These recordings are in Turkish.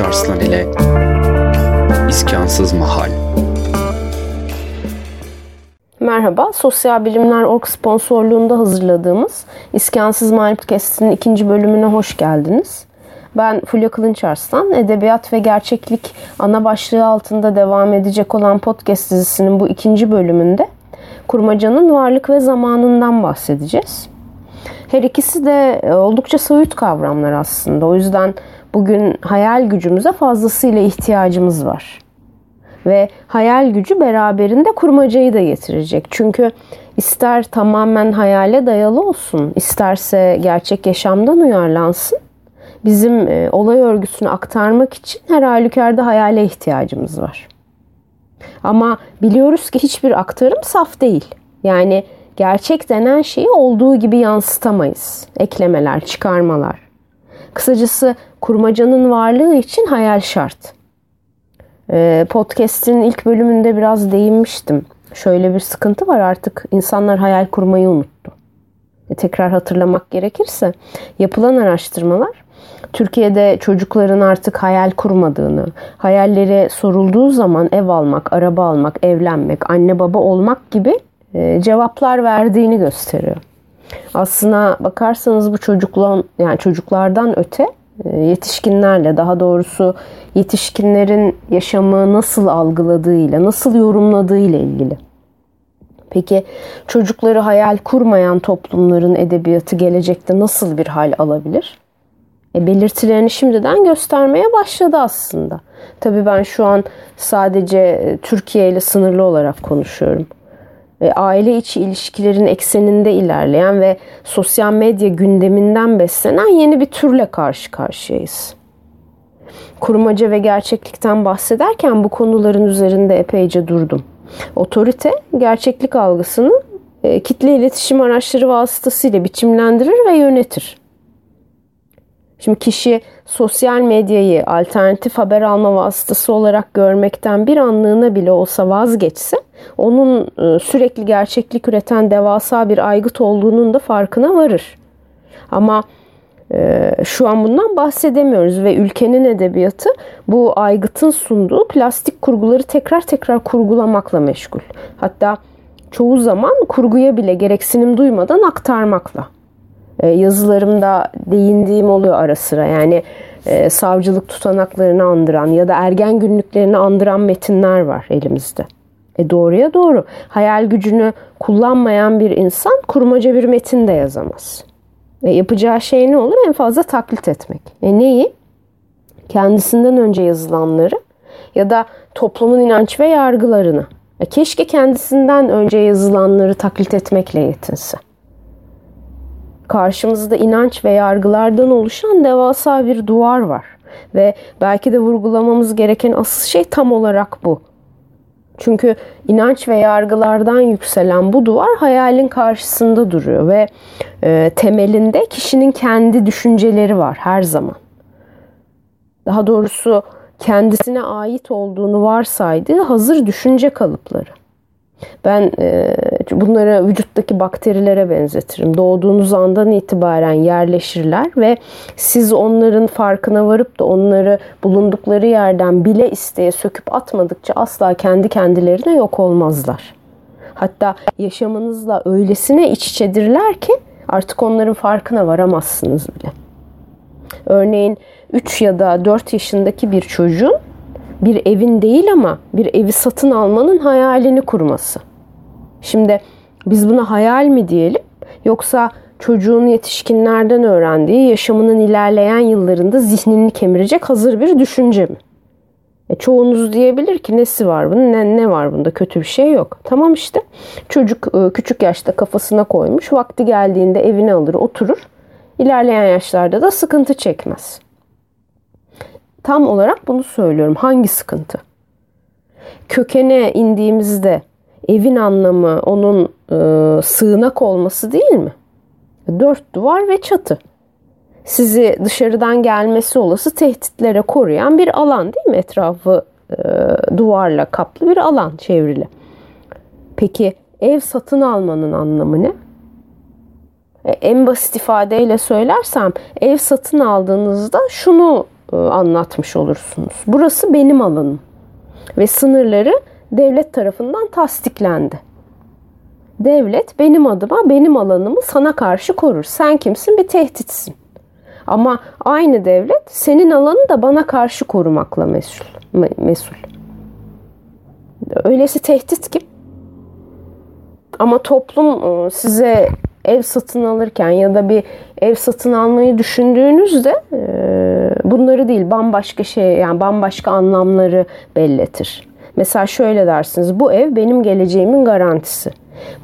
Kılınç Arslan ile İskansız Mahal Merhaba, Sosyal Bilimler Org sponsorluğunda hazırladığımız İskansız Mahal Podcast'inin ikinci bölümüne hoş geldiniz. Ben Fulya Kılınç Arslan, Edebiyat ve Gerçeklik ana başlığı altında devam edecek olan podcast dizisinin bu ikinci bölümünde kurmacanın varlık ve zamanından bahsedeceğiz. Her ikisi de e, oldukça soyut kavramlar aslında. O yüzden bugün hayal gücümüze fazlasıyla ihtiyacımız var. Ve hayal gücü beraberinde kurmacayı da getirecek. Çünkü ister tamamen hayale dayalı olsun, isterse gerçek yaşamdan uyarlansın. Bizim e, olay örgüsünü aktarmak için her halükarda hayale ihtiyacımız var. Ama biliyoruz ki hiçbir aktarım saf değil. Yani gerçek denen şeyi olduğu gibi yansıtamayız. Eklemeler, çıkarmalar. Kısacası kurmacanın varlığı için hayal şart. Ee, podcast'in ilk bölümünde biraz değinmiştim. Şöyle bir sıkıntı var artık insanlar hayal kurmayı unuttu. E, tekrar hatırlamak gerekirse yapılan araştırmalar Türkiye'de çocukların artık hayal kurmadığını, hayalleri sorulduğu zaman ev almak, araba almak, evlenmek, anne baba olmak gibi e, cevaplar verdiğini gösteriyor. Aslına bakarsanız bu çocuklar yani çocuklardan öte e, yetişkinlerle daha doğrusu yetişkinlerin yaşamı nasıl algıladığıyla, nasıl yorumladığıyla ilgili. Peki çocukları hayal kurmayan toplumların edebiyatı gelecekte nasıl bir hal alabilir? E, belirtilerini şimdiden göstermeye başladı aslında. Tabii ben şu an sadece e, Türkiye ile sınırlı olarak konuşuyorum. E, aile içi ilişkilerin ekseninde ilerleyen ve sosyal medya gündeminden beslenen yeni bir türle karşı karşıyayız. Kurmaca ve gerçeklikten bahsederken bu konuların üzerinde epeyce durdum. Otorite gerçeklik algısını e, kitle iletişim araçları vasıtasıyla biçimlendirir ve yönetir. Şimdi kişi sosyal medyayı alternatif haber alma vasıtası olarak görmekten bir anlığına bile olsa vazgeçse onun e, sürekli gerçeklik üreten devasa bir aygıt olduğunun da farkına varır. Ama e, şu an bundan bahsedemiyoruz ve ülkenin edebiyatı bu aygıtın sunduğu plastik kurguları tekrar tekrar kurgulamakla meşgul. Hatta çoğu zaman kurguya bile gereksinim duymadan aktarmakla. E, yazılarımda değindiğim oluyor ara sıra. Yani e, savcılık tutanaklarını andıran ya da ergen günlüklerini andıran metinler var elimizde. E doğruya doğru. Hayal gücünü kullanmayan bir insan kurmaca bir metin de yazamaz. E yapacağı şey ne olur? En fazla taklit etmek. E neyi? Kendisinden önce yazılanları ya da toplumun inanç ve yargılarını. E keşke kendisinden önce yazılanları taklit etmekle yetinse karşımızda inanç ve yargılardan oluşan devasa bir duvar var. Ve belki de vurgulamamız gereken asıl şey tam olarak bu. Çünkü inanç ve yargılardan yükselen bu duvar hayalin karşısında duruyor ve e, temelinde kişinin kendi düşünceleri var her zaman. Daha doğrusu kendisine ait olduğunu varsaydığı hazır düşünce kalıpları. Ben e, bunları vücuttaki bakterilere benzetirim. Doğduğunuz andan itibaren yerleşirler ve siz onların farkına varıp da onları bulundukları yerden bile isteye söküp atmadıkça asla kendi kendilerine yok olmazlar. Hatta yaşamınızla öylesine iç içedirler ki artık onların farkına varamazsınız bile. Örneğin 3 ya da 4 yaşındaki bir çocuğun bir evin değil ama bir evi satın almanın hayalini kurması. Şimdi biz buna hayal mi diyelim yoksa çocuğun yetişkinlerden öğrendiği yaşamının ilerleyen yıllarında zihnini kemirecek hazır bir düşünce mi? E çoğunuz diyebilir ki nesi var bunun ne, ne var bunda kötü bir şey yok. Tamam işte çocuk e, küçük yaşta kafasına koymuş vakti geldiğinde evine alır oturur. İlerleyen yaşlarda da sıkıntı çekmez. Tam olarak bunu söylüyorum. Hangi sıkıntı? Kökene indiğimizde evin anlamı onun e, sığınak olması değil mi? Dört duvar ve çatı. Sizi dışarıdan gelmesi olası tehditlere koruyan bir alan değil mi? Etrafı e, duvarla kaplı bir alan çevrili. Peki ev satın almanın anlamı ne? E, en basit ifadeyle söylersem ev satın aldığınızda şunu anlatmış olursunuz. Burası benim alanım ve sınırları devlet tarafından tasdiklendi. Devlet benim adıma benim alanımı sana karşı korur. Sen kimsin? Bir tehditsin. Ama aynı devlet senin alanı da bana karşı korumakla mesul. mesul. Öylesi tehdit kim? Ama toplum e, size ev satın alırken ya da bir ev satın almayı düşündüğünüzde e, bunları değil bambaşka şey yani bambaşka anlamları belletir. Mesela şöyle dersiniz bu ev benim geleceğimin garantisi.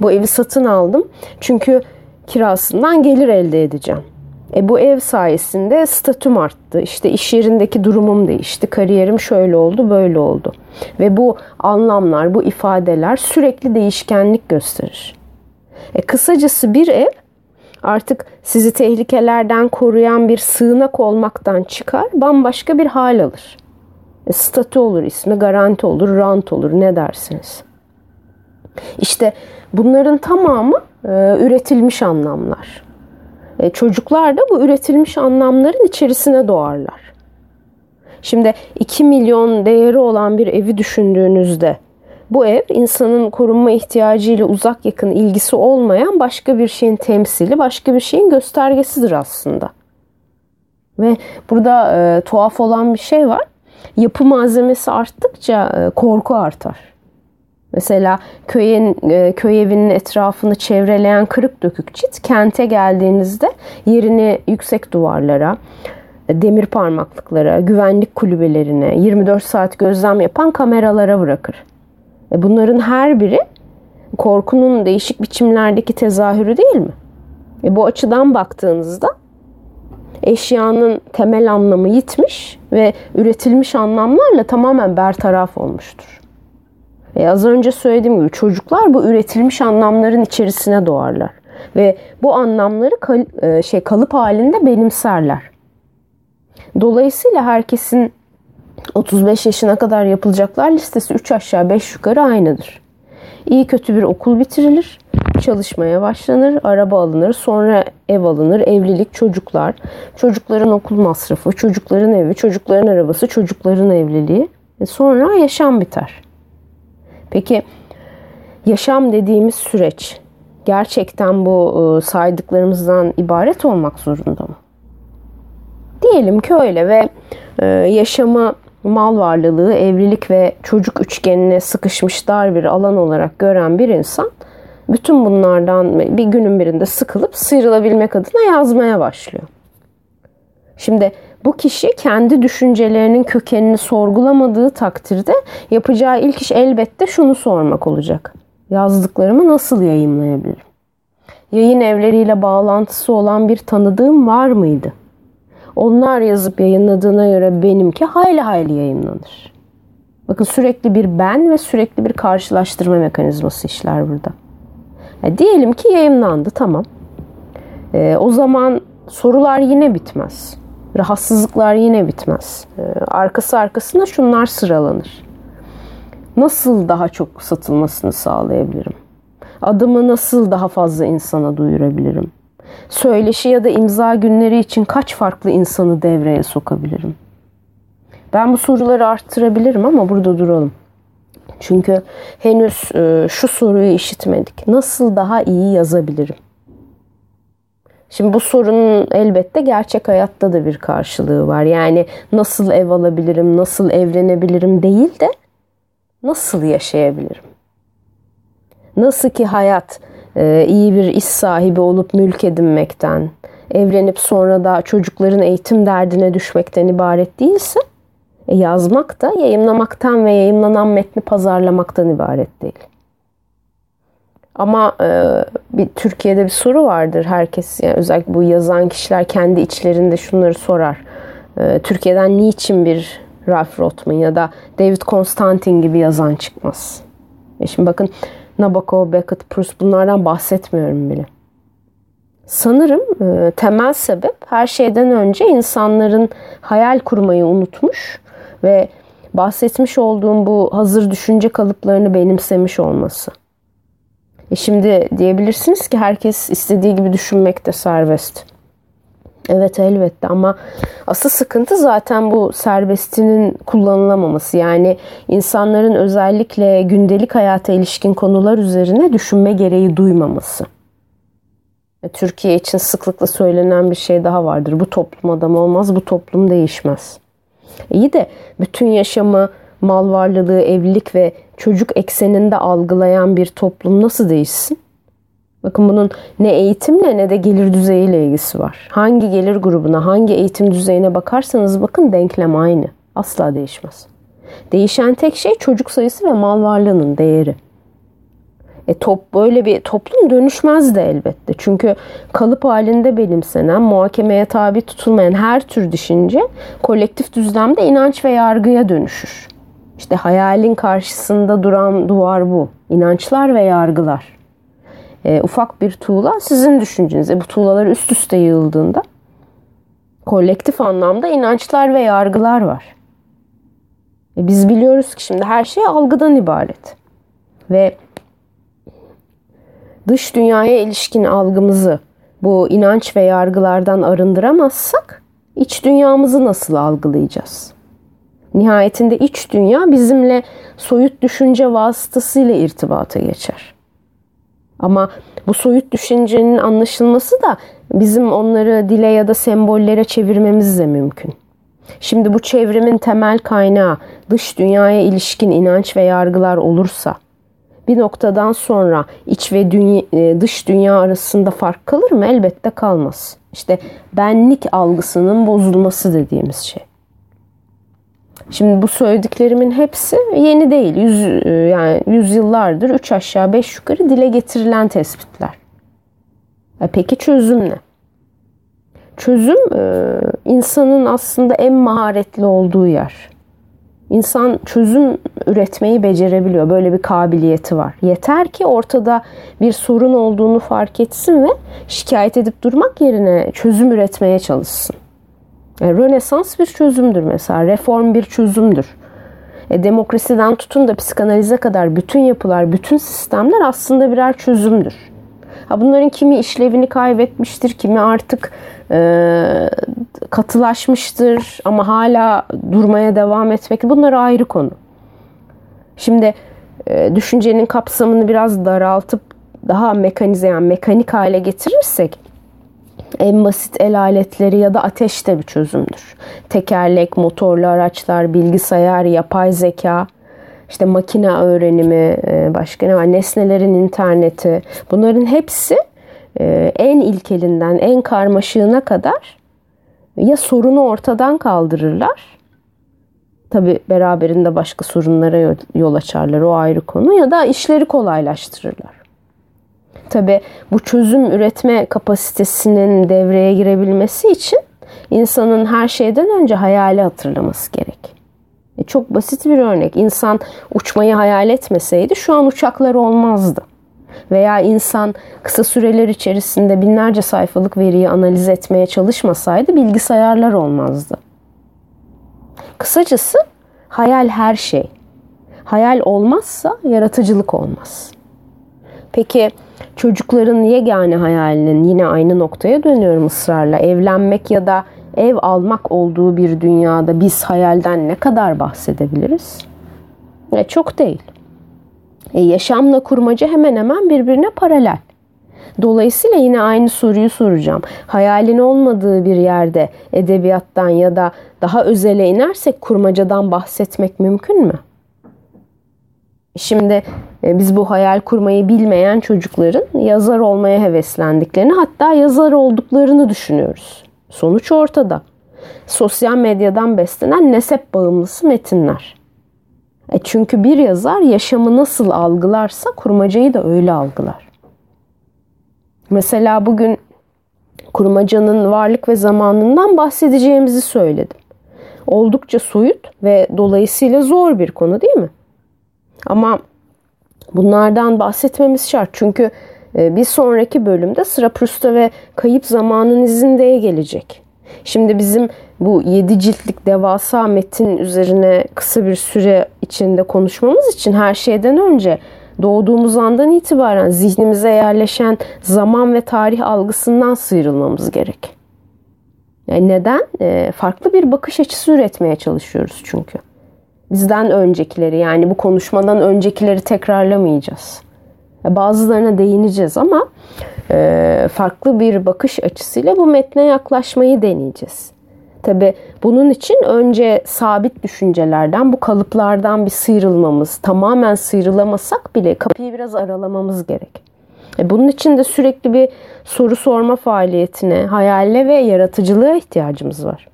Bu evi satın aldım çünkü kirasından gelir elde edeceğim. E bu ev sayesinde statüm arttı. İşte iş yerindeki durumum değişti. Kariyerim şöyle oldu, böyle oldu. Ve bu anlamlar, bu ifadeler sürekli değişkenlik gösterir. E kısacası bir ev artık sizi tehlikelerden koruyan bir sığınak olmaktan çıkar, bambaşka bir hal alır. E, statü olur ismi, garanti olur, rant olur ne dersiniz? İşte bunların tamamı e, üretilmiş anlamlar. E, çocuklar da bu üretilmiş anlamların içerisine doğarlar. Şimdi 2 milyon değeri olan bir evi düşündüğünüzde bu ev insanın korunma ihtiyacıyla uzak yakın ilgisi olmayan başka bir şeyin temsili, başka bir şeyin göstergesidir aslında. Ve burada e, tuhaf olan bir şey var. Yapı malzemesi arttıkça e, korku artar. Mesela köyün, e, köy evinin etrafını çevreleyen kırık dökük çit kente geldiğinizde yerini yüksek duvarlara, demir parmaklıklara, güvenlik kulübelerine, 24 saat gözlem yapan kameralara bırakır. E bunların her biri korkunun değişik biçimlerdeki tezahürü değil mi? E bu açıdan baktığınızda eşyanın temel anlamı yitmiş ve üretilmiş anlamlarla tamamen bertaraf olmuştur. E az önce söylediğim gibi çocuklar bu üretilmiş anlamların içerisine doğarlar ve bu anlamları kal, e, şey kalıp halinde benimserler. Dolayısıyla herkesin 35 yaşına kadar yapılacaklar listesi 3 aşağı 5 yukarı aynıdır. İyi kötü bir okul bitirilir, çalışmaya başlanır, araba alınır, sonra ev alınır, evlilik, çocuklar, çocukların okul masrafı, çocukların evi, çocukların arabası, çocukların evliliği. E sonra yaşam biter. Peki yaşam dediğimiz süreç gerçekten bu e, saydıklarımızdan ibaret olmak zorunda mı? Diyelim ki öyle ve e, yaşamı mal varlığı, evlilik ve çocuk üçgenine sıkışmış dar bir alan olarak gören bir insan bütün bunlardan bir günün birinde sıkılıp sıyrılabilmek adına yazmaya başlıyor. Şimdi bu kişi kendi düşüncelerinin kökenini sorgulamadığı takdirde yapacağı ilk iş elbette şunu sormak olacak. Yazdıklarımı nasıl yayınlayabilirim? Yayın evleriyle bağlantısı olan bir tanıdığım var mıydı? Onlar yazıp yayınladığına göre benimki hayli hayli yayınlanır. Bakın sürekli bir ben ve sürekli bir karşılaştırma mekanizması işler burada. E, diyelim ki yayınlandı tamam. E, o zaman sorular yine bitmez. Rahatsızlıklar yine bitmez. E, arkası arkasına şunlar sıralanır. Nasıl daha çok satılmasını sağlayabilirim? Adımı nasıl daha fazla insana duyurabilirim? Söyleşi ya da imza günleri için kaç farklı insanı devreye sokabilirim? Ben bu soruları arttırabilirim ama burada duralım. Çünkü henüz e, şu soruyu işitmedik. Nasıl daha iyi yazabilirim? Şimdi bu sorunun elbette gerçek hayatta da bir karşılığı var. Yani nasıl ev alabilirim, nasıl evlenebilirim değil de nasıl yaşayabilirim? Nasıl ki hayat iyi bir iş sahibi olup mülk edinmekten, evlenip sonra da çocukların eğitim derdine düşmekten ibaret değilse, e, yazmak da yayınlamaktan ve yayınlanan metni pazarlamaktan ibaret değil. Ama e, bir Türkiye'de bir soru vardır. Herkes yani özellikle bu yazan kişiler kendi içlerinde şunları sorar. E, Türkiye'den niçin bir Ralph Rothman ya da David Constantine gibi yazan çıkmaz? E şimdi bakın Nabokov, Beckett, Proust bunlardan bahsetmiyorum bile. Sanırım e, temel sebep her şeyden önce insanların hayal kurmayı unutmuş ve bahsetmiş olduğum bu hazır düşünce kalıplarını benimsemiş olması. E şimdi diyebilirsiniz ki herkes istediği gibi düşünmekte serbest. Evet elbette ama asıl sıkıntı zaten bu serbestinin kullanılamaması. Yani insanların özellikle gündelik hayata ilişkin konular üzerine düşünme gereği duymaması. E, Türkiye için sıklıkla söylenen bir şey daha vardır. Bu toplum adam olmaz, bu toplum değişmez. İyi de bütün yaşamı, mal varlığı, evlilik ve çocuk ekseninde algılayan bir toplum nasıl değişsin? Bakın bunun ne eğitimle ne de gelir düzeyiyle ilgisi var. Hangi gelir grubuna, hangi eğitim düzeyine bakarsanız bakın denklem aynı. Asla değişmez. Değişen tek şey çocuk sayısı ve mal varlığının değeri. E top böyle bir toplum dönüşmez de elbette. Çünkü kalıp halinde benimsenen, muhakemeye tabi tutulmayan her tür düşünce kolektif düzlemde inanç ve yargıya dönüşür. İşte hayalin karşısında duran duvar bu. İnançlar ve yargılar e, ufak bir tuğla sizin düşüncenize. Bu tuğlalar üst üste yığıldığında kolektif anlamda inançlar ve yargılar var. E, biz biliyoruz ki şimdi her şey algıdan ibaret. Ve dış dünyaya ilişkin algımızı bu inanç ve yargılardan arındıramazsak iç dünyamızı nasıl algılayacağız? Nihayetinde iç dünya bizimle soyut düşünce vasıtasıyla irtibata geçer. Ama bu soyut düşüncenin anlaşılması da bizim onları dile ya da sembollere çevirmemiz de mümkün. Şimdi bu çevrimin temel kaynağı dış dünyaya ilişkin inanç ve yargılar olursa bir noktadan sonra iç ve dünya, e, dış dünya arasında fark kalır mı? Elbette kalmaz. İşte benlik algısının bozulması dediğimiz şey. Şimdi bu söylediklerimin hepsi yeni değil. Yüz, e, yani yüzyıllardır üç aşağı beş yukarı dile getirilen tespitler. E peki çözüm ne? Çözüm e, insanın aslında en maharetli olduğu yer. İnsan çözüm üretmeyi becerebiliyor. Böyle bir kabiliyeti var. Yeter ki ortada bir sorun olduğunu fark etsin ve şikayet edip durmak yerine çözüm üretmeye çalışsın. E, Rönesans bir çözümdür mesela. Reform bir çözümdür. E, demokrasiden tutun da psikanalize kadar bütün yapılar, bütün sistemler aslında birer çözümdür. Ha, bunların kimi işlevini kaybetmiştir, kimi artık e, katılaşmıştır ama hala durmaya devam etmek. Bunlar ayrı konu. Şimdi e, düşüncenin kapsamını biraz daraltıp daha mekanize yani mekanik hale getirirsek en basit el aletleri ya da ateş de bir çözümdür. Tekerlek, motorlu araçlar, bilgisayar, yapay zeka, işte makine öğrenimi, e, başka ne var? Nesnelerin interneti. Bunların hepsi e, en ilkelinden en karmaşığına kadar ya sorunu ortadan kaldırırlar. Tabi beraberinde başka sorunlara yol açarlar o ayrı konu ya da işleri kolaylaştırırlar. Tabi bu çözüm üretme kapasitesinin devreye girebilmesi için insanın her şeyden önce hayali hatırlaması gerek. E çok basit bir örnek. İnsan uçmayı hayal etmeseydi şu an uçaklar olmazdı. Veya insan kısa süreler içerisinde binlerce sayfalık veriyi analiz etmeye çalışmasaydı bilgisayarlar olmazdı. Kısacası hayal her şey. Hayal olmazsa yaratıcılık olmaz. Peki çocukların yegane hayalinin yine aynı noktaya dönüyorum ısrarla. Evlenmek ya da ev almak olduğu bir dünyada biz hayalden ne kadar bahsedebiliriz? E, çok değil. E, yaşamla kurmaca hemen hemen birbirine paralel. Dolayısıyla yine aynı soruyu soracağım. Hayalin olmadığı bir yerde edebiyattan ya da daha özele inersek kurmacadan bahsetmek mümkün mü? Şimdi e, biz bu hayal kurmayı bilmeyen çocukların yazar olmaya heveslendiklerini hatta yazar olduklarını düşünüyoruz. Sonuç ortada. Sosyal medyadan beslenen nesep bağımlısı metinler. E çünkü bir yazar yaşamı nasıl algılarsa kurmacayı da öyle algılar. Mesela bugün kurmacanın varlık ve zamanından bahsedeceğimizi söyledim. Oldukça soyut ve dolayısıyla zor bir konu değil mi? Ama bunlardan bahsetmemiz şart. Çünkü e, bir sonraki bölümde sıra Proust'a ve kayıp zamanın izindeye gelecek. Şimdi bizim bu yedi ciltlik devasa metin üzerine kısa bir süre içinde konuşmamız için her şeyden önce doğduğumuz andan itibaren zihnimize yerleşen zaman ve tarih algısından sıyrılmamız gerek. Yani neden? E, farklı bir bakış açısı üretmeye çalışıyoruz çünkü. Bizden öncekileri yani bu konuşmadan öncekileri tekrarlamayacağız. Bazılarına değineceğiz ama e, farklı bir bakış açısıyla bu metne yaklaşmayı deneyeceğiz. Tabi bunun için önce sabit düşüncelerden, bu kalıplardan bir sıyrılmamız, tamamen sıyrılamasak bile kapıyı biraz aralamamız gerek. E bunun için de sürekli bir soru sorma faaliyetine, hayale ve yaratıcılığa ihtiyacımız var.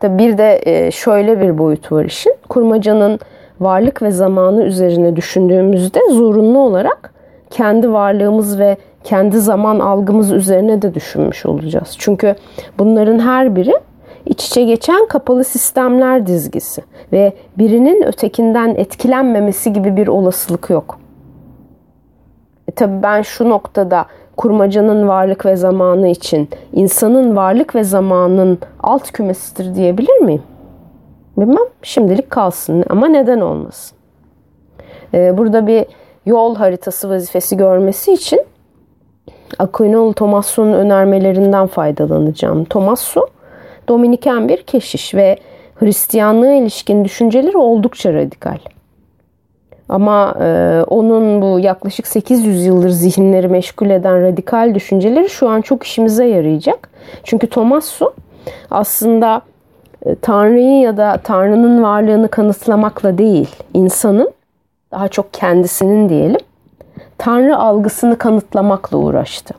Tabi bir de e, şöyle bir boyutu var işin. Kurmacanın varlık ve zamanı üzerine düşündüğümüzde zorunlu olarak kendi varlığımız ve kendi zaman algımız üzerine de düşünmüş olacağız. Çünkü bunların her biri iç içe geçen kapalı sistemler dizgisi ve birinin ötekinden etkilenmemesi gibi bir olasılık yok. E tabii ben şu noktada kurmacanın varlık ve zamanı için insanın varlık ve zamanın alt kümesidir diyebilir miyim? Bilmem. Şimdilik kalsın ama neden olmasın? Ee, burada bir yol haritası vazifesi görmesi için Aquinol Tomasso'nun önermelerinden faydalanacağım. Tomasso, Dominiken bir keşiş ve Hristiyanlığa ilişkin düşünceleri oldukça radikal. Ama e, onun bu yaklaşık 800 yıldır zihinleri meşgul eden radikal düşünceleri şu an çok işimize yarayacak. Çünkü Tomasso aslında e, Tanrı'yı ya da Tanrı'nın varlığını kanıtlamakla değil, insanın daha çok kendisinin diyelim Tanrı algısını kanıtlamakla uğraştı.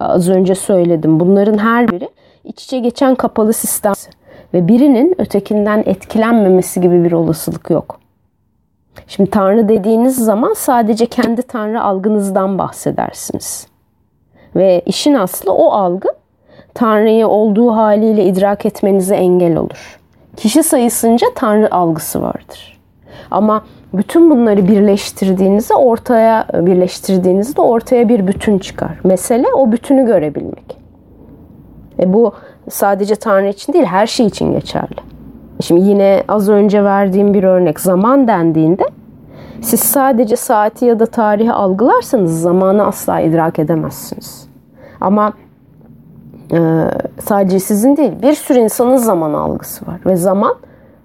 Az önce söyledim. Bunların her biri iç içe geçen kapalı sistem ve birinin ötekinden etkilenmemesi gibi bir olasılık yok. Şimdi Tanrı dediğiniz zaman sadece kendi Tanrı algınızdan bahsedersiniz. Ve işin aslı o algı Tanrı'yı olduğu haliyle idrak etmenize engel olur. Kişi sayısınca Tanrı algısı vardır. Ama bütün bunları birleştirdiğinizde ortaya birleştirdiğinizde ortaya bir bütün çıkar. Mesele o bütünü görebilmek. E bu sadece Tanrı için değil her şey için geçerli. Şimdi yine az önce verdiğim bir örnek zaman dendiğinde siz sadece saati ya da tarihi algılarsanız zamanı asla idrak edemezsiniz. Ama e, sadece sizin değil bir sürü insanın zaman algısı var ve zaman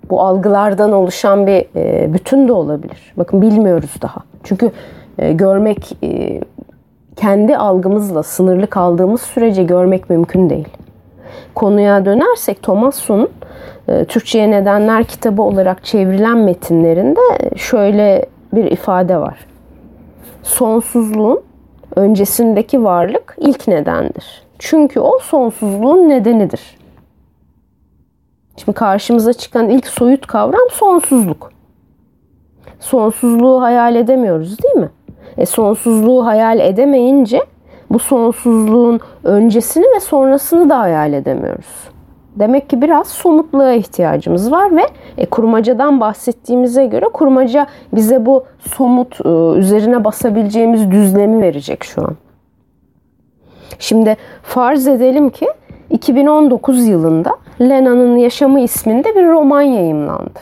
bu algılardan oluşan bir e, bütün de olabilir. Bakın bilmiyoruz daha. Çünkü e, görmek e, kendi algımızla sınırlı kaldığımız sürece görmek mümkün değil. Konuya dönersek Thomasson'un Türkçe'ye Nedenler kitabı olarak çevrilen metinlerinde şöyle bir ifade var. Sonsuzluğun öncesindeki varlık ilk nedendir. Çünkü o sonsuzluğun nedenidir. Şimdi karşımıza çıkan ilk soyut kavram sonsuzluk. Sonsuzluğu hayal edemiyoruz değil mi? E sonsuzluğu hayal edemeyince bu sonsuzluğun öncesini ve sonrasını da hayal edemiyoruz. Demek ki biraz somutluğa ihtiyacımız var ve e, kurmacadan bahsettiğimize göre kurmaca bize bu somut e, üzerine basabileceğimiz düzlemi verecek şu an. Şimdi farz edelim ki 2019 yılında Lena'nın Yaşamı isminde bir roman yayımlandı.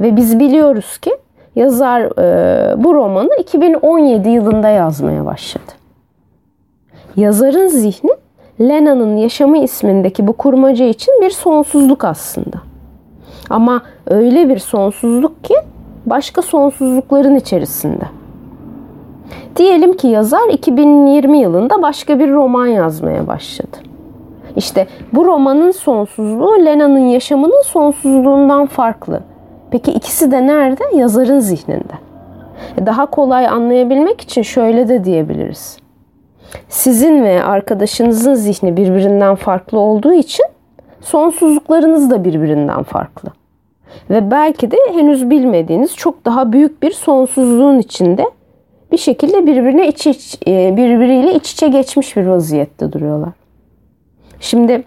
Ve biz biliyoruz ki yazar e, bu romanı 2017 yılında yazmaya başladı. Yazarın zihni Lena'nın Yaşamı ismindeki bu kurmaca için bir sonsuzluk aslında. Ama öyle bir sonsuzluk ki başka sonsuzlukların içerisinde. Diyelim ki yazar 2020 yılında başka bir roman yazmaya başladı. İşte bu romanın sonsuzluğu Lena'nın yaşamının sonsuzluğundan farklı. Peki ikisi de nerede? Yazarın zihninde. Daha kolay anlayabilmek için şöyle de diyebiliriz. Sizin ve arkadaşınızın zihni birbirinden farklı olduğu için sonsuzluklarınız da birbirinden farklı. Ve belki de henüz bilmediğiniz çok daha büyük bir sonsuzluğun içinde bir şekilde birbirine iç, iç e, birbiriyle iç içe geçmiş bir vaziyette duruyorlar. Şimdi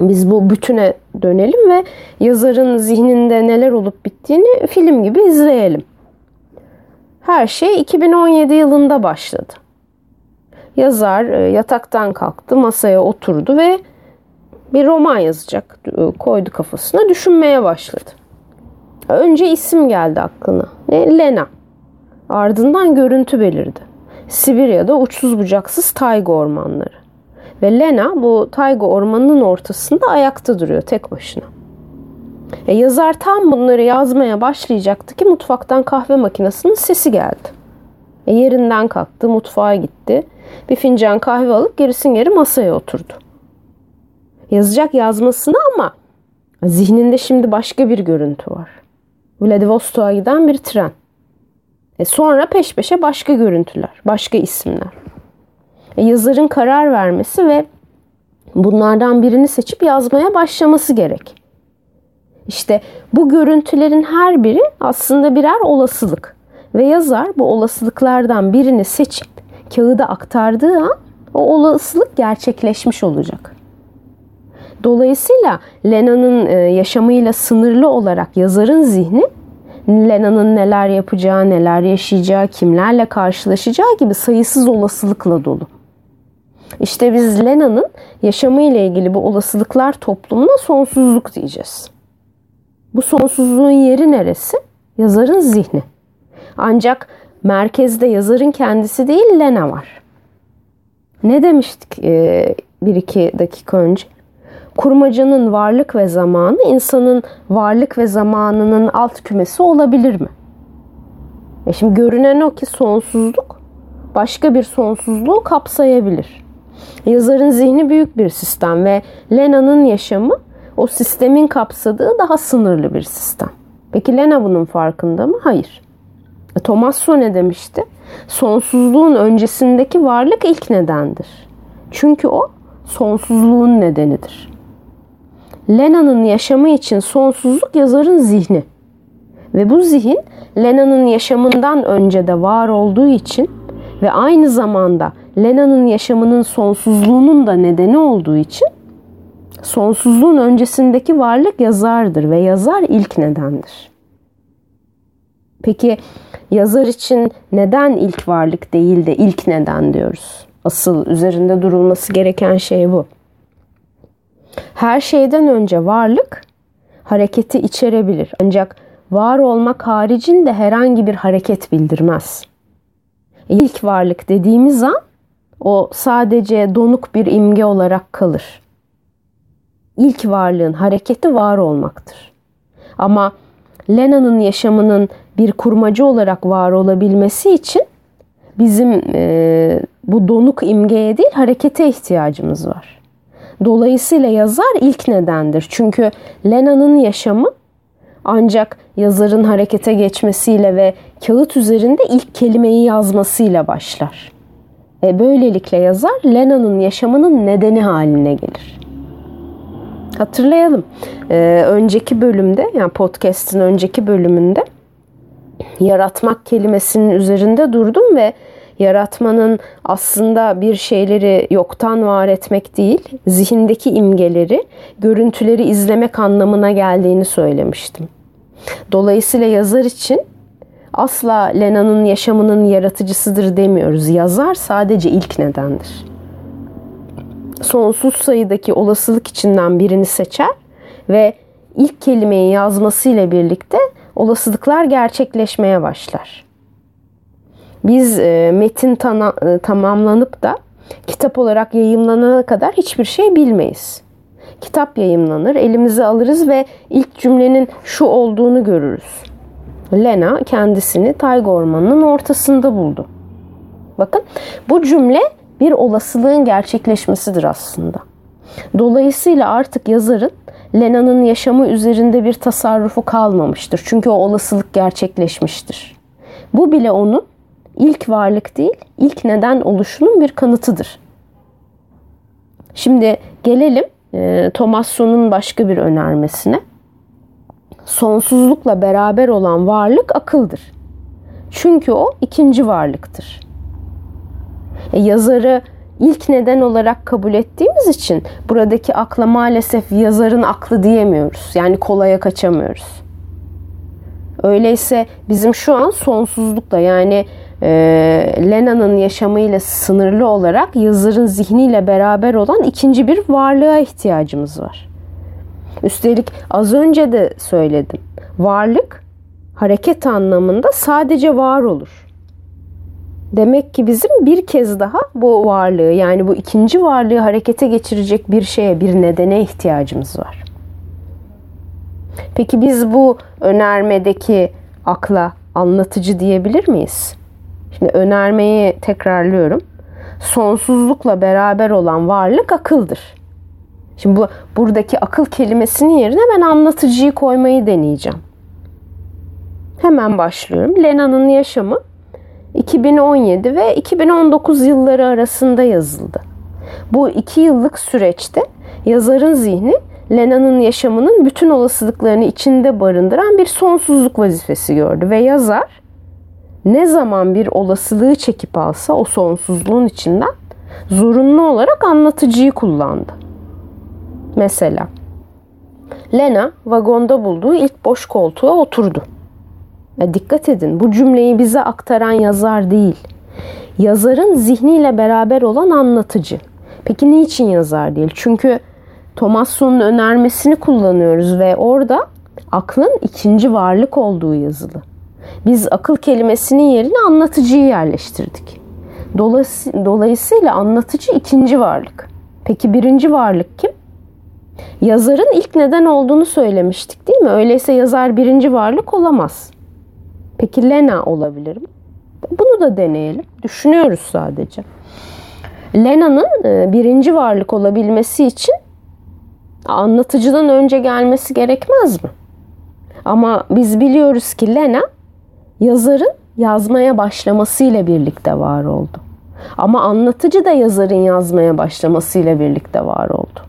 biz bu bütüne dönelim ve yazarın zihninde neler olup bittiğini film gibi izleyelim. Her şey 2017 yılında başladı. Yazar e, yataktan kalktı, masaya oturdu ve bir roman yazacak e, koydu kafasına, düşünmeye başladı. Önce isim geldi aklına. Ne? Lena. Ardından görüntü belirdi. Sibirya'da uçsuz bucaksız tayga ormanları. Ve Lena bu tayga ormanının ortasında ayakta duruyor tek başına. E yazar tam bunları yazmaya başlayacaktı ki mutfaktan kahve makinesinin sesi geldi. E yerinden kalktı, mutfağa gitti. Bir fincan kahve alıp gerisin geri masaya oturdu. Yazacak yazmasını ama zihninde şimdi başka bir görüntü var. Vladivostok'a giden bir tren. E sonra peş peşe başka görüntüler, başka isimler. E yazarın karar vermesi ve bunlardan birini seçip yazmaya başlaması gerek. İşte bu görüntülerin her biri aslında birer olasılık. Ve yazar bu olasılıklardan birini seçip kağıda aktardığı an o olasılık gerçekleşmiş olacak. Dolayısıyla Lena'nın e, yaşamıyla sınırlı olarak yazarın zihni Lena'nın neler yapacağı, neler yaşayacağı, kimlerle karşılaşacağı gibi sayısız olasılıkla dolu. İşte biz Lena'nın yaşamıyla ilgili bu olasılıklar toplumuna sonsuzluk diyeceğiz. Bu sonsuzluğun yeri neresi? Yazarın zihni. Ancak merkezde yazarın kendisi değil Lena var. Ne demiştik e, bir iki dakika önce? Kurmacanın varlık ve zamanı insanın varlık ve zamanının alt kümesi olabilir mi? E şimdi görünen o ki sonsuzluk başka bir sonsuzluğu kapsayabilir. Yazarın zihni büyük bir sistem ve Lena'nın yaşamı o sistemin kapsadığı daha sınırlı bir sistem. Peki Lena bunun farkında mı? Hayır. Tomasso ne demişti? Sonsuzluğun öncesindeki varlık ilk nedendir. Çünkü o sonsuzluğun nedenidir. Lena'nın yaşamı için sonsuzluk yazarın zihni. Ve bu zihin Lena'nın yaşamından önce de var olduğu için ve aynı zamanda Lena'nın yaşamının sonsuzluğunun da nedeni olduğu için sonsuzluğun öncesindeki varlık yazardır ve yazar ilk nedendir. Peki yazar için neden ilk varlık değil de ilk neden diyoruz? Asıl üzerinde durulması gereken şey bu. Her şeyden önce varlık hareketi içerebilir. Ancak var olmak haricinde herhangi bir hareket bildirmez. İlk varlık dediğimiz an o sadece donuk bir imge olarak kalır. İlk varlığın hareketi var olmaktır. Ama Lena'nın yaşamının bir kurmacı olarak var olabilmesi için bizim e, bu donuk imgeye değil harekete ihtiyacımız var. Dolayısıyla yazar ilk nedendir. Çünkü Lena'nın yaşamı ancak yazarın harekete geçmesiyle ve kağıt üzerinde ilk kelimeyi yazmasıyla başlar. E böylelikle yazar Lena'nın yaşamının nedeni haline gelir. Hatırlayalım. Ee, önceki bölümde yani podcast'in önceki bölümünde yaratmak kelimesinin üzerinde durdum ve yaratmanın aslında bir şeyleri yoktan var etmek değil, zihindeki imgeleri, görüntüleri izlemek anlamına geldiğini söylemiştim. Dolayısıyla yazar için asla Lena'nın yaşamının yaratıcısıdır demiyoruz. Yazar sadece ilk nedendir. Sonsuz sayıdaki olasılık içinden birini seçer ve ilk kelimeyi yazmasıyla birlikte olasılıklar gerçekleşmeye başlar. Biz e, metin tana, e, tamamlanıp da kitap olarak yayımlanana kadar hiçbir şey bilmeyiz. Kitap yayımlanır, elimize alırız ve ilk cümlenin şu olduğunu görürüz. Lena kendisini tayga ormanının ortasında buldu. Bakın bu cümle bir olasılığın gerçekleşmesidir aslında. Dolayısıyla artık yazarın Lena'nın yaşamı üzerinde bir tasarrufu kalmamıştır. Çünkü o olasılık gerçekleşmiştir. Bu bile onun ilk varlık değil, ilk neden oluşunun bir kanıtıdır. Şimdi gelelim e, Tomasson'un başka bir önermesine. Sonsuzlukla beraber olan varlık akıldır. Çünkü o ikinci varlıktır. E, yazarı ilk neden olarak kabul ettiğimiz için buradaki akla maalesef yazarın aklı diyemiyoruz. Yani kolaya kaçamıyoruz. Öyleyse bizim şu an sonsuzlukla yani e, Lena'nın yaşamıyla sınırlı olarak yazarın zihniyle beraber olan ikinci bir varlığa ihtiyacımız var. Üstelik az önce de söyledim. Varlık hareket anlamında sadece var olur. Demek ki bizim bir kez daha bu varlığı yani bu ikinci varlığı harekete geçirecek bir şeye, bir nedene ihtiyacımız var. Peki biz bu önermedeki akla anlatıcı diyebilir miyiz? Şimdi önermeyi tekrarlıyorum. Sonsuzlukla beraber olan varlık akıldır. Şimdi bu buradaki akıl kelimesinin yerine ben anlatıcıyı koymayı deneyeceğim. Hemen başlıyorum. Lena'nın yaşamı 2017 ve 2019 yılları arasında yazıldı. Bu iki yıllık süreçte yazarın zihni Lena'nın yaşamının bütün olasılıklarını içinde barındıran bir sonsuzluk vazifesi gördü ve yazar ne zaman bir olasılığı çekip alsa o sonsuzluğun içinden zorunlu olarak anlatıcıyı kullandı. Mesela Lena vagonda bulduğu ilk boş koltuğa oturdu. Ya dikkat edin bu cümleyi bize aktaran yazar değil. Yazarın zihniyle beraber olan anlatıcı. Peki niçin yazar değil? Çünkü Thomasson'un önermesini kullanıyoruz ve orada aklın ikinci varlık olduğu yazılı. Biz akıl kelimesinin yerine anlatıcıyı yerleştirdik. Dolayısıyla anlatıcı ikinci varlık. Peki birinci varlık kim? Yazarın ilk neden olduğunu söylemiştik değil mi? Öyleyse yazar birinci varlık olamaz. Peki Lena olabilir mi? Bunu da deneyelim. Düşünüyoruz sadece. Lena'nın e, birinci varlık olabilmesi için anlatıcıdan önce gelmesi gerekmez mi? Ama biz biliyoruz ki Lena yazarın yazmaya başlamasıyla birlikte var oldu. Ama anlatıcı da yazarın yazmaya başlamasıyla birlikte var oldu.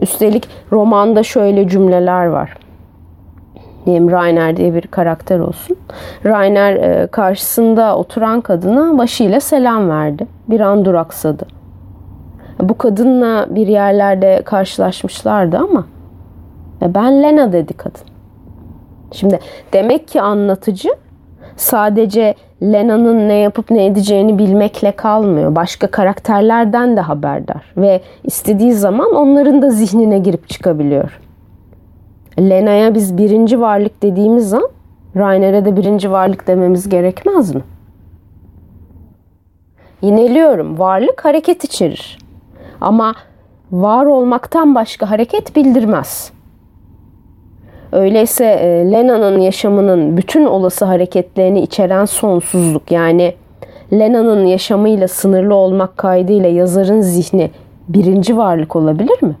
Üstelik romanda şöyle cümleler var. Diyelim Rainer diye bir karakter olsun. Rainer e, karşısında oturan kadına başıyla selam verdi. Bir an duraksadı. Bu kadınla bir yerlerde karşılaşmışlardı ama e, ben Lena dedi kadın. Şimdi demek ki anlatıcı sadece Lena'nın ne yapıp ne edeceğini bilmekle kalmıyor. Başka karakterlerden de haberdar ve istediği zaman onların da zihnine girip çıkabiliyor. Lena'ya biz birinci varlık dediğimiz an Rainer'e de birinci varlık dememiz gerekmez mi? Yineliyorum. Varlık hareket içerir. Ama var olmaktan başka hareket bildirmez. Öyleyse e, Lena'nın yaşamının bütün olası hareketlerini içeren sonsuzluk yani Lena'nın yaşamıyla sınırlı olmak kaydıyla yazarın zihni birinci varlık olabilir mi?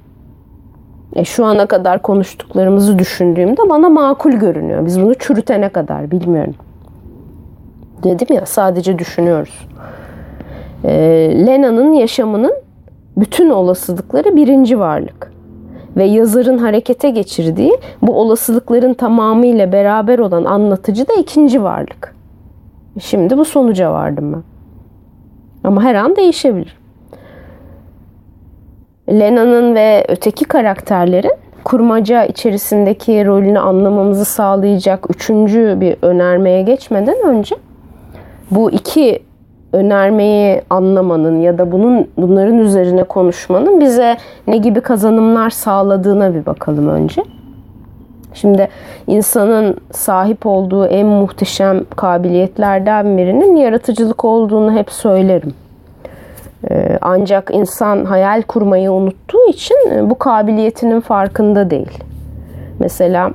E, şu ana kadar konuştuklarımızı düşündüğümde bana makul görünüyor. Biz bunu çürütene kadar bilmiyorum. Dedim ya sadece düşünüyoruz. E, Lena'nın yaşamının bütün olasılıkları birinci varlık ve yazarın harekete geçirdiği bu olasılıkların tamamıyla beraber olan anlatıcı da ikinci varlık. Şimdi bu sonuca vardım ben. Ama her an değişebilir. Lena'nın ve öteki karakterlerin kurmaca içerisindeki rolünü anlamamızı sağlayacak üçüncü bir önermeye geçmeden önce bu iki önermeyi anlamanın ya da bunun bunların üzerine konuşmanın bize ne gibi kazanımlar sağladığına bir bakalım önce. Şimdi insanın sahip olduğu en muhteşem kabiliyetlerden birinin yaratıcılık olduğunu hep söylerim. Ee, ancak insan hayal kurmayı unuttuğu için e, bu kabiliyetinin farkında değil. Mesela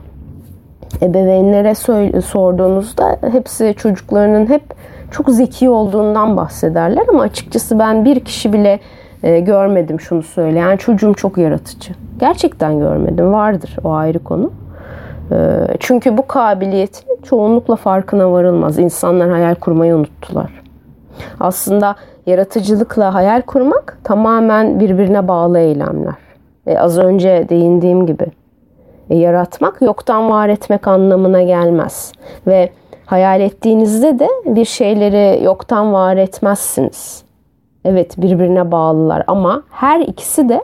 ebeveynlere sorduğunuzda hepsi çocuklarının hep çok zeki olduğundan bahsederler ama açıkçası ben bir kişi bile e, görmedim şunu söyleyen çocuğum çok yaratıcı. Gerçekten görmedim. Vardır o ayrı konu. E, çünkü bu kabiliyetin çoğunlukla farkına varılmaz. İnsanlar hayal kurmayı unuttular. Aslında yaratıcılıkla hayal kurmak tamamen birbirine bağlı eylemler. E, az önce değindiğim gibi e, yaratmak yoktan var etmek anlamına gelmez. Ve hayal ettiğinizde de bir şeyleri yoktan var etmezsiniz. Evet birbirine bağlılar ama her ikisi de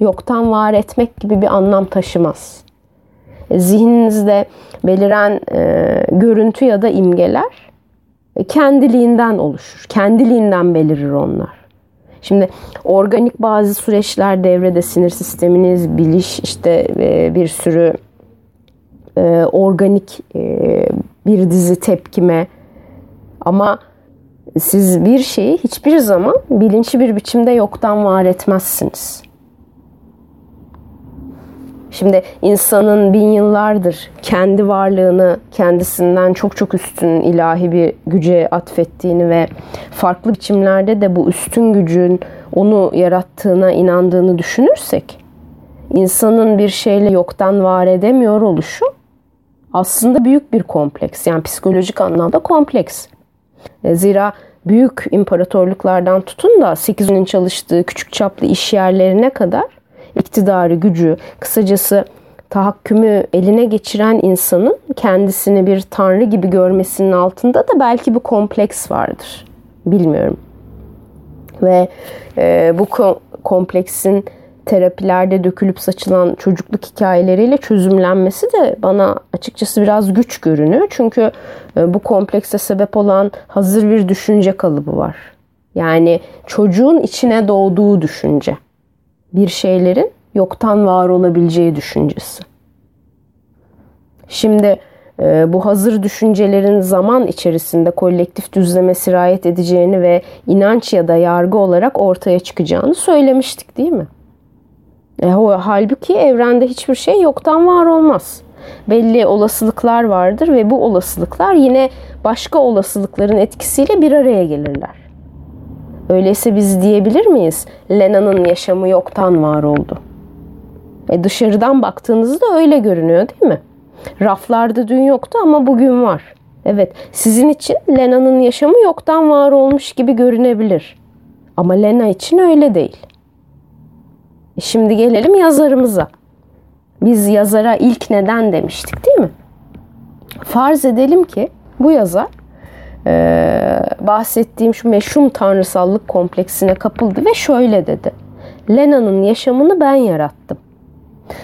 yoktan var etmek gibi bir anlam taşımaz. E, zihninizde beliren e, görüntü ya da imgeler kendiliğinden oluşur. Kendiliğinden belirir onlar. Şimdi organik bazı süreçler devrede sinir sisteminiz, biliş işte e, bir sürü e, organik e, bir dizi tepkime ama Siz bir şeyi hiçbir zaman bilinçli bir biçimde yoktan var etmezsiniz. Şimdi insanın bin yıllardır kendi varlığını kendisinden çok çok üstün ilahi bir güce atfettiğini ve farklı biçimlerde de bu üstün gücün onu yarattığına inandığını düşünürsek insanın bir şeyle yoktan var edemiyor oluşu aslında büyük bir kompleks. Yani psikolojik anlamda kompleks. E, zira büyük imparatorluklardan tutun da 8'inin çalıştığı küçük çaplı iş yerlerine kadar iktidarı, gücü, kısacası tahakkümü eline geçiren insanın kendisini bir tanrı gibi görmesinin altında da belki bir kompleks vardır. Bilmiyorum. Ve e, bu kompleksin terapilerde dökülüp saçılan çocukluk hikayeleriyle çözümlenmesi de bana açıkçası biraz güç görünüyor. Çünkü e, bu komplekse sebep olan hazır bir düşünce kalıbı var. Yani çocuğun içine doğduğu düşünce. Bir şeylerin yoktan var olabileceği düşüncesi. Şimdi e, bu hazır düşüncelerin zaman içerisinde kolektif düzleme sirayet edeceğini ve inanç ya da yargı olarak ortaya çıkacağını söylemiştik değil mi? E, halbuki evrende hiçbir şey yoktan var olmaz. Belli olasılıklar vardır ve bu olasılıklar yine başka olasılıkların etkisiyle bir araya gelirler. Öyleyse biz diyebilir miyiz? Lena'nın yaşamı yoktan var oldu. E dışarıdan baktığınızda öyle görünüyor değil mi? Raflarda dün yoktu ama bugün var. Evet, sizin için Lena'nın yaşamı yoktan var olmuş gibi görünebilir. Ama Lena için öyle değil. Şimdi gelelim yazarımıza. Biz yazara ilk neden demiştik değil mi? Farz edelim ki bu yazar e, bahsettiğim şu meşhum tanrısallık kompleksine kapıldı ve şöyle dedi. Lena'nın yaşamını ben yarattım.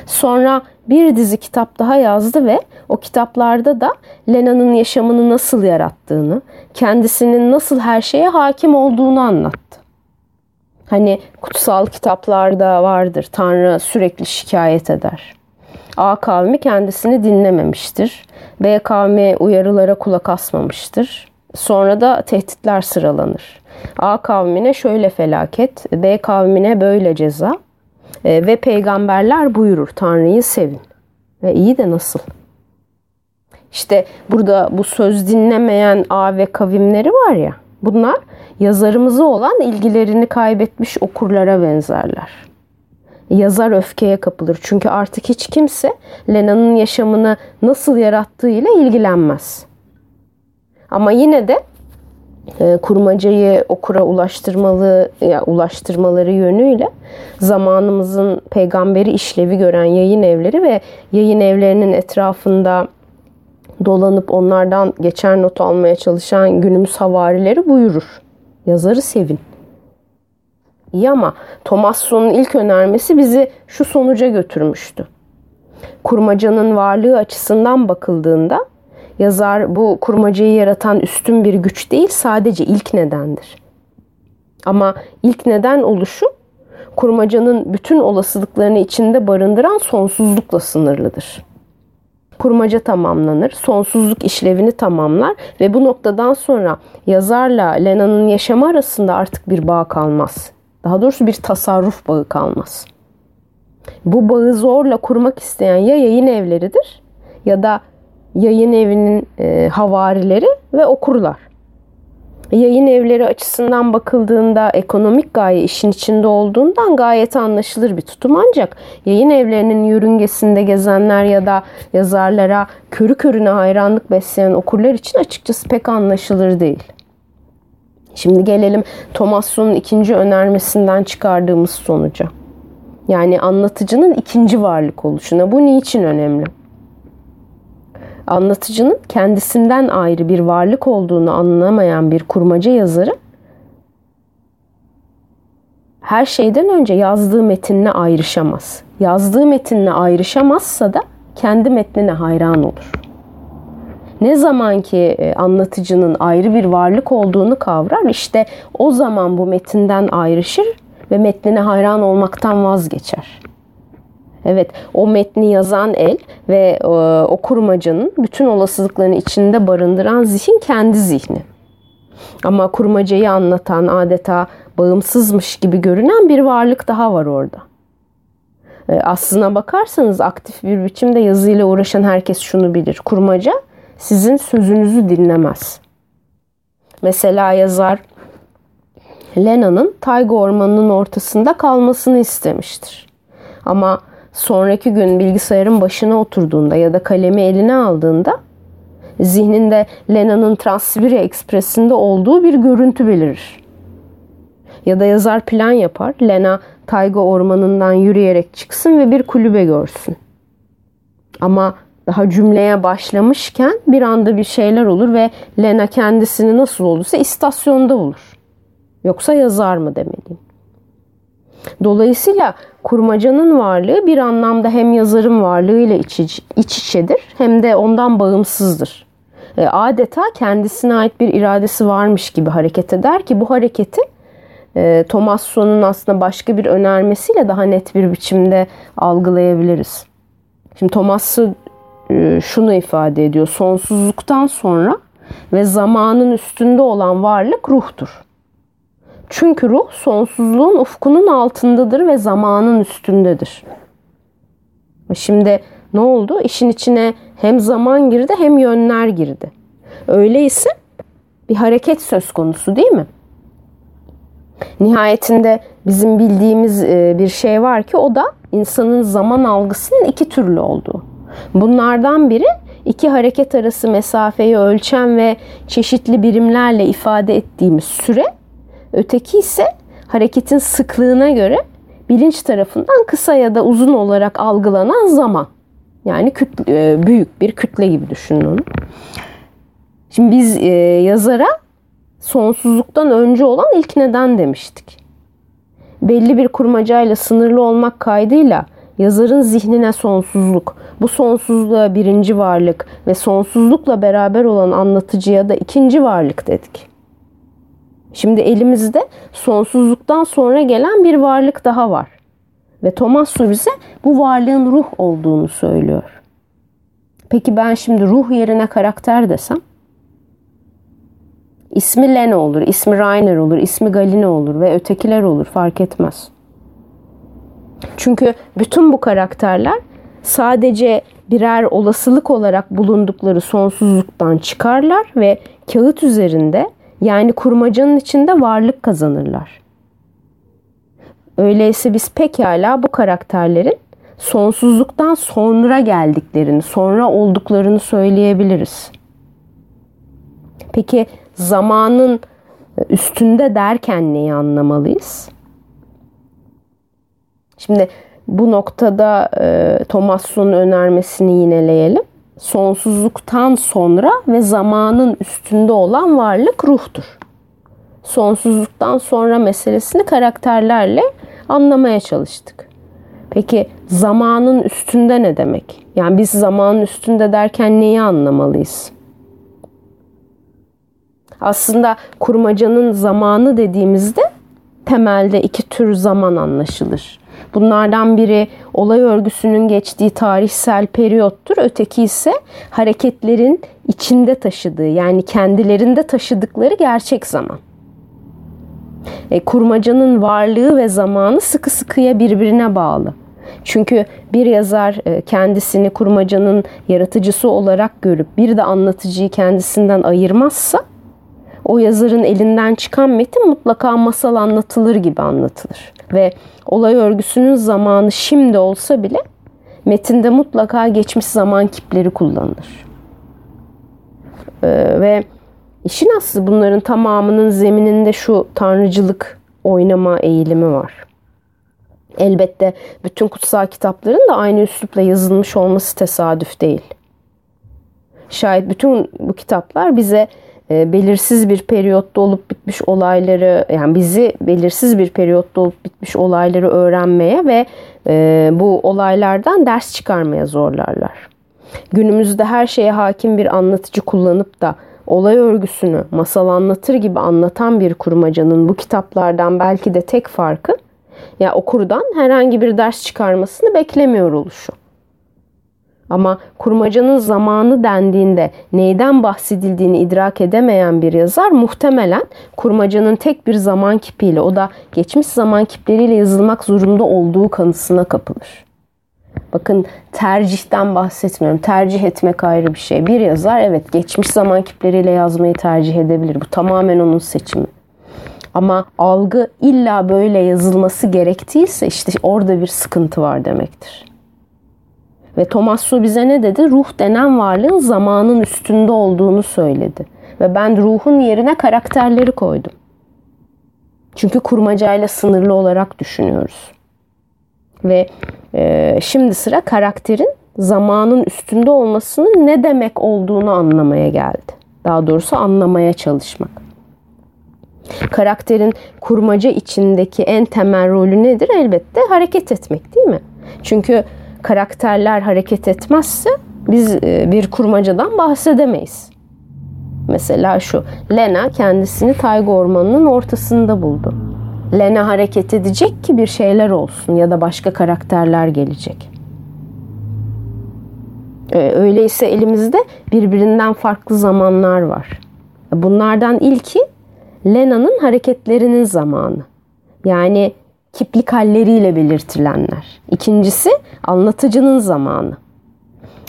Sonra bir dizi kitap daha yazdı ve o kitaplarda da Lena'nın yaşamını nasıl yarattığını, kendisinin nasıl her şeye hakim olduğunu anlattı. Hani kutsal kitaplarda vardır. Tanrı sürekli şikayet eder. A kavmi kendisini dinlememiştir. B kavmi uyarılara kulak asmamıştır. Sonra da tehditler sıralanır. A kavmine şöyle felaket, B kavmine böyle ceza. E, ve peygamberler buyurur Tanrı'yı sevin. Ve iyi de nasıl? İşte burada bu söz dinlemeyen A ve kavimleri var ya. Bunlar yazarımıza olan ilgilerini kaybetmiş okurlara benzerler. Yazar öfkeye kapılır çünkü artık hiç kimse Lena'nın yaşamını nasıl yarattığıyla ilgilenmez. Ama yine de e, kurmacayı okura ulaştırmalı ya ulaştırmaları yönüyle zamanımızın peygamberi işlevi gören yayın evleri ve yayın evlerinin etrafında dolanıp onlardan geçer not almaya çalışan günümüz havarileri buyurur. Yazarı sevin. İyi ama Tomasson'un ilk önermesi bizi şu sonuca götürmüştü. Kurmacanın varlığı açısından bakıldığında yazar bu kurmacayı yaratan üstün bir güç değil sadece ilk nedendir. Ama ilk neden oluşu kurmacanın bütün olasılıklarını içinde barındıran sonsuzlukla sınırlıdır kurmaca tamamlanır. Sonsuzluk işlevini tamamlar ve bu noktadan sonra yazarla Lena'nın yaşamı arasında artık bir bağ kalmaz. Daha doğrusu bir tasarruf bağı kalmaz. Bu bağı zorla kurmak isteyen ya yayın evleridir ya da yayın evinin e, havarileri ve okurlar yayın evleri açısından bakıldığında ekonomik gaye işin içinde olduğundan gayet anlaşılır bir tutum ancak yayın evlerinin yörüngesinde gezenler ya da yazarlara körü körüne hayranlık besleyen okurlar için açıkçası pek anlaşılır değil. Şimdi gelelim Thomason'un ikinci önermesinden çıkardığımız sonuca. Yani anlatıcının ikinci varlık oluşuna. Bu niçin önemli? Anlatıcının kendisinden ayrı bir varlık olduğunu anlamayan bir kurmaca yazarı her şeyden önce yazdığı metinle ayrışamaz. Yazdığı metinle ayrışamazsa da kendi metnine hayran olur. Ne zaman ki e, anlatıcının ayrı bir varlık olduğunu kavrar, işte o zaman bu metinden ayrışır ve metnine hayran olmaktan vazgeçer. Evet o metni yazan el ve e, o kurmacanın bütün olasılıklarını içinde barındıran zihin kendi zihni. Ama kurmacayı anlatan adeta bağımsızmış gibi görünen bir varlık daha var orada. E, aslına bakarsanız aktif bir biçimde yazıyla uğraşan herkes şunu bilir. Kurmaca sizin sözünüzü dinlemez. Mesela yazar Lena'nın tayga ormanının ortasında kalmasını istemiştir. Ama sonraki gün bilgisayarın başına oturduğunda ya da kalemi eline aldığında zihninde Lena'nın Transsibirya Ekspresi'nde olduğu bir görüntü belirir. Ya da yazar plan yapar. Lena tayga ormanından yürüyerek çıksın ve bir kulübe görsün. Ama daha cümleye başlamışken bir anda bir şeyler olur ve Lena kendisini nasıl olursa istasyonda bulur. Yoksa yazar mı demeliyim. Dolayısıyla kurmacanın varlığı bir anlamda hem yazarın varlığıyla iç, iç içedir hem de ondan bağımsızdır. E, adeta kendisine ait bir iradesi varmış gibi hareket eder ki bu hareketi e, Thomas Son'un aslında başka bir önermesiyle daha net bir biçimde algılayabiliriz. Şimdi Thomas e, şunu ifade ediyor. Sonsuzluktan sonra ve zamanın üstünde olan varlık ruhtur. Çünkü ruh sonsuzluğun ufkunun altındadır ve zamanın üstündedir. Şimdi ne oldu? İşin içine hem zaman girdi hem yönler girdi. Öyleyse bir hareket söz konusu değil mi? Nihayetinde bizim bildiğimiz e, bir şey var ki o da insanın zaman algısının iki türlü olduğu. Bunlardan biri iki hareket arası mesafeyi ölçen ve çeşitli birimlerle ifade ettiğimiz süre. Öteki ise hareketin sıklığına göre bilinç tarafından kısa ya da uzun olarak algılanan zaman. Yani kütle, e, büyük bir kütle gibi düşünün onu. Şimdi biz e, yazara sonsuzluktan önce olan ilk neden demiştik. Belli bir kurmacayla sınırlı olmak kaydıyla yazarın zihnine sonsuzluk, bu sonsuzluğa birinci varlık ve sonsuzlukla beraber olan anlatıcıya da ikinci varlık dedik. Şimdi elimizde sonsuzluktan sonra gelen bir varlık daha var. Ve Thomas Su bize bu varlığın ruh olduğunu söylüyor. Peki ben şimdi ruh yerine karakter desem? İsmi Lena olur, ismi Rainer olur, ismi Galina olur ve ötekiler olur fark etmez. Çünkü bütün bu karakterler sadece birer olasılık olarak bulundukları sonsuzluktan çıkarlar ve kağıt üzerinde yani kurmacanın içinde varlık kazanırlar. Öyleyse biz pekala bu karakterlerin sonsuzluktan sonra geldiklerini, sonra olduklarını söyleyebiliriz. Peki zamanın üstünde derken neyi anlamalıyız? Şimdi bu noktada e, Thomas'un önermesini yineleyelim. Sonsuzluktan sonra ve zamanın üstünde olan varlık ruhtur. Sonsuzluktan sonra meselesini karakterlerle anlamaya çalıştık. Peki zamanın üstünde ne demek? Yani biz zamanın üstünde derken neyi anlamalıyız? Aslında kurmacanın zamanı dediğimizde temelde iki tür zaman anlaşılır. Bunlardan biri olay örgüsünün geçtiği tarihsel periyottur. Öteki ise hareketlerin içinde taşıdığı yani kendilerinde taşıdıkları gerçek zaman. E, kurmacanın varlığı ve zamanı sıkı sıkıya birbirine bağlı. Çünkü bir yazar e, kendisini kurmacanın yaratıcısı olarak görüp bir de anlatıcıyı kendisinden ayırmazsa o yazarın elinden çıkan metin mutlaka masal anlatılır gibi anlatılır. Ve olay örgüsünün zamanı şimdi olsa bile metinde mutlaka geçmiş zaman kipleri kullanılır. Ee, ve işin aslı bunların tamamının zemininde şu tanrıcılık oynama eğilimi var. Elbette bütün kutsal kitapların da aynı üslupla yazılmış olması tesadüf değil. Şayet bütün bu kitaplar bize e, belirsiz bir periyotta olup bitmiş olayları yani bizi belirsiz bir periyotta olup bitmiş olayları öğrenmeye ve e, bu olaylardan ders çıkarmaya zorlarlar. Günümüzde her şeye hakim bir anlatıcı kullanıp da olay örgüsünü masal anlatır gibi anlatan bir kurmacanın bu kitaplardan belki de tek farkı ya okurdan herhangi bir ders çıkarmasını beklemiyor oluşu. Ama kurmacanın zamanı dendiğinde neyden bahsedildiğini idrak edemeyen bir yazar muhtemelen kurmacanın tek bir zaman kipiyle o da geçmiş zaman kipleriyle yazılmak zorunda olduğu kanısına kapılır. Bakın tercihten bahsetmiyorum. Tercih etmek ayrı bir şey. Bir yazar evet geçmiş zaman kipleriyle yazmayı tercih edebilir. Bu tamamen onun seçimi. Ama algı illa böyle yazılması gerektiyse işte orada bir sıkıntı var demektir. Ve Thomas Su bize ne dedi? Ruh denen varlığın zamanın üstünde olduğunu söyledi. Ve ben ruhun yerine karakterleri koydum. Çünkü kurmacayla sınırlı olarak düşünüyoruz. Ve e, şimdi sıra karakterin zamanın üstünde olmasının ne demek olduğunu anlamaya geldi. Daha doğrusu anlamaya çalışmak. Karakterin kurmaca içindeki en temel rolü nedir? Elbette hareket etmek değil mi? Çünkü karakterler hareket etmezse biz e, bir kurmacadan bahsedemeyiz. Mesela şu, Lena kendisini tayga ormanının ortasında buldu. Lena hareket edecek ki bir şeyler olsun ya da başka karakterler gelecek. E, öyleyse elimizde birbirinden farklı zamanlar var. Bunlardan ilki Lena'nın hareketlerinin zamanı. Yani kiplik halleriyle belirtilenler. İkincisi anlatıcının zamanı.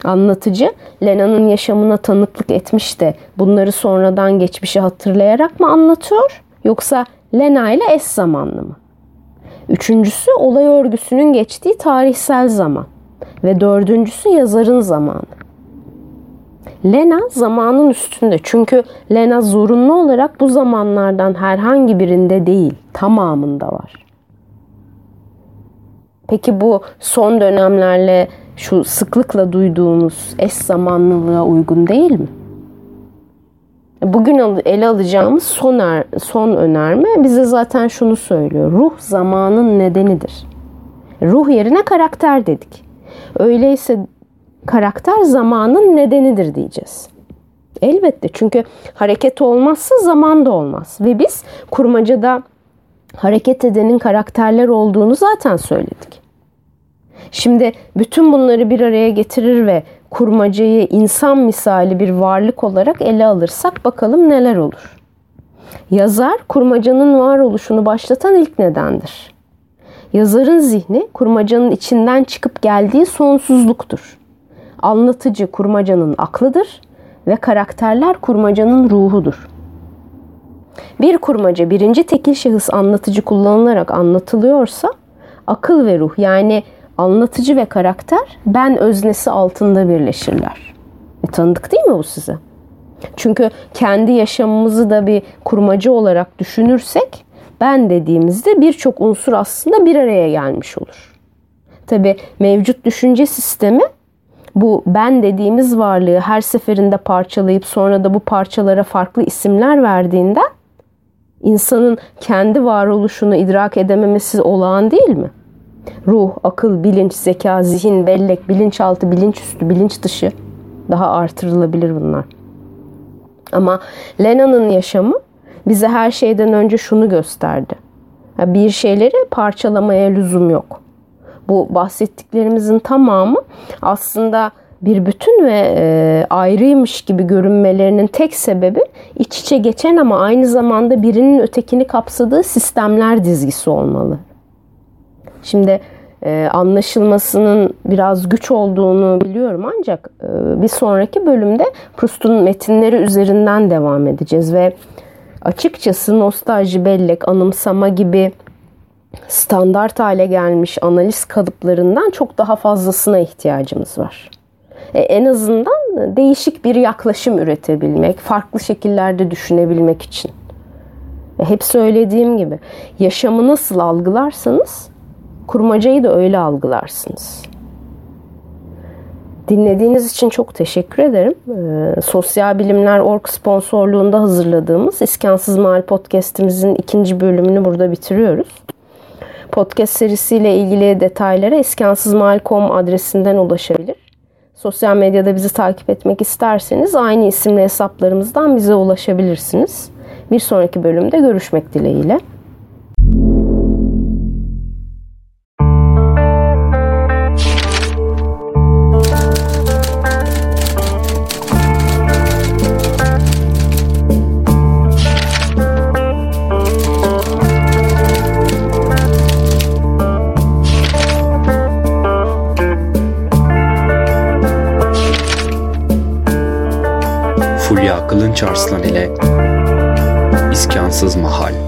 Anlatıcı Lena'nın yaşamına tanıklık etmiş de bunları sonradan geçmişi hatırlayarak mı anlatıyor yoksa Lena ile eş zamanlı mı? Üçüncüsü olay örgüsünün geçtiği tarihsel zaman ve dördüncüsü yazarın zamanı. Lena zamanın üstünde çünkü Lena zorunlu olarak bu zamanlardan herhangi birinde değil tamamında var. Peki bu son dönemlerle şu sıklıkla duyduğumuz eş zamanlılığa uygun değil mi? Bugün ele alacağımız son, er, son önerme bize zaten şunu söylüyor. Ruh zamanın nedenidir. Ruh yerine karakter dedik. Öyleyse karakter zamanın nedenidir diyeceğiz. Elbette çünkü hareket olmazsa zaman da olmaz. Ve biz kurmacada hareket edenin karakterler olduğunu zaten söyledik. Şimdi bütün bunları bir araya getirir ve kurmacayı insan misali bir varlık olarak ele alırsak bakalım neler olur. Yazar kurmacanın varoluşunu başlatan ilk nedendir. Yazarın zihni kurmacanın içinden çıkıp geldiği sonsuzluktur. Anlatıcı kurmacanın aklıdır ve karakterler kurmacanın ruhudur. Bir kurmaca birinci tekil şahıs anlatıcı kullanılarak anlatılıyorsa akıl ve ruh yani anlatıcı ve karakter ben öznesi altında birleşirler. E, tanıdık değil mi bu size? Çünkü kendi yaşamımızı da bir kurmacı olarak düşünürsek ben dediğimizde birçok unsur aslında bir araya gelmiş olur. Tabi mevcut düşünce sistemi bu ben dediğimiz varlığı her seferinde parçalayıp sonra da bu parçalara farklı isimler verdiğinden insanın kendi varoluşunu idrak edememesi olağan değil mi? Ruh, akıl, bilinç, zeka, zihin, bellek, bilinçaltı, bilinçüstü, bilinç dışı daha artırılabilir bunlar. Ama Lena'nın yaşamı bize her şeyden önce şunu gösterdi. Bir şeyleri parçalamaya lüzum yok. Bu bahsettiklerimizin tamamı aslında bir bütün ve e, ayrıymış gibi görünmelerinin tek sebebi iç içe geçen ama aynı zamanda birinin ötekini kapsadığı sistemler dizgisi olmalı. Şimdi e, anlaşılmasının biraz güç olduğunu biliyorum ancak e, bir sonraki bölümde Proust'un metinleri üzerinden devam edeceğiz ve açıkçası nostalji, bellek, anımsama gibi standart hale gelmiş analiz kalıplarından çok daha fazlasına ihtiyacımız var. E, en azından değişik bir yaklaşım üretebilmek, farklı şekillerde düşünebilmek için. E, hep söylediğim gibi yaşamı nasıl algılarsanız kurmacayı da öyle algılarsınız. Dinlediğiniz için çok teşekkür ederim. Ee, Sosyal Bilimler Org sponsorluğunda hazırladığımız İskansız Mahal podcastimizin ikinci bölümünü burada bitiriyoruz. Podcast serisiyle ilgili detaylara iskansızmahal.com adresinden ulaşabilir. Sosyal medyada bizi takip etmek isterseniz aynı isimli hesaplarımızdan bize ulaşabilirsiniz. Bir sonraki bölümde görüşmek dileğiyle. Kılınç Arslan ile İskansız Mahal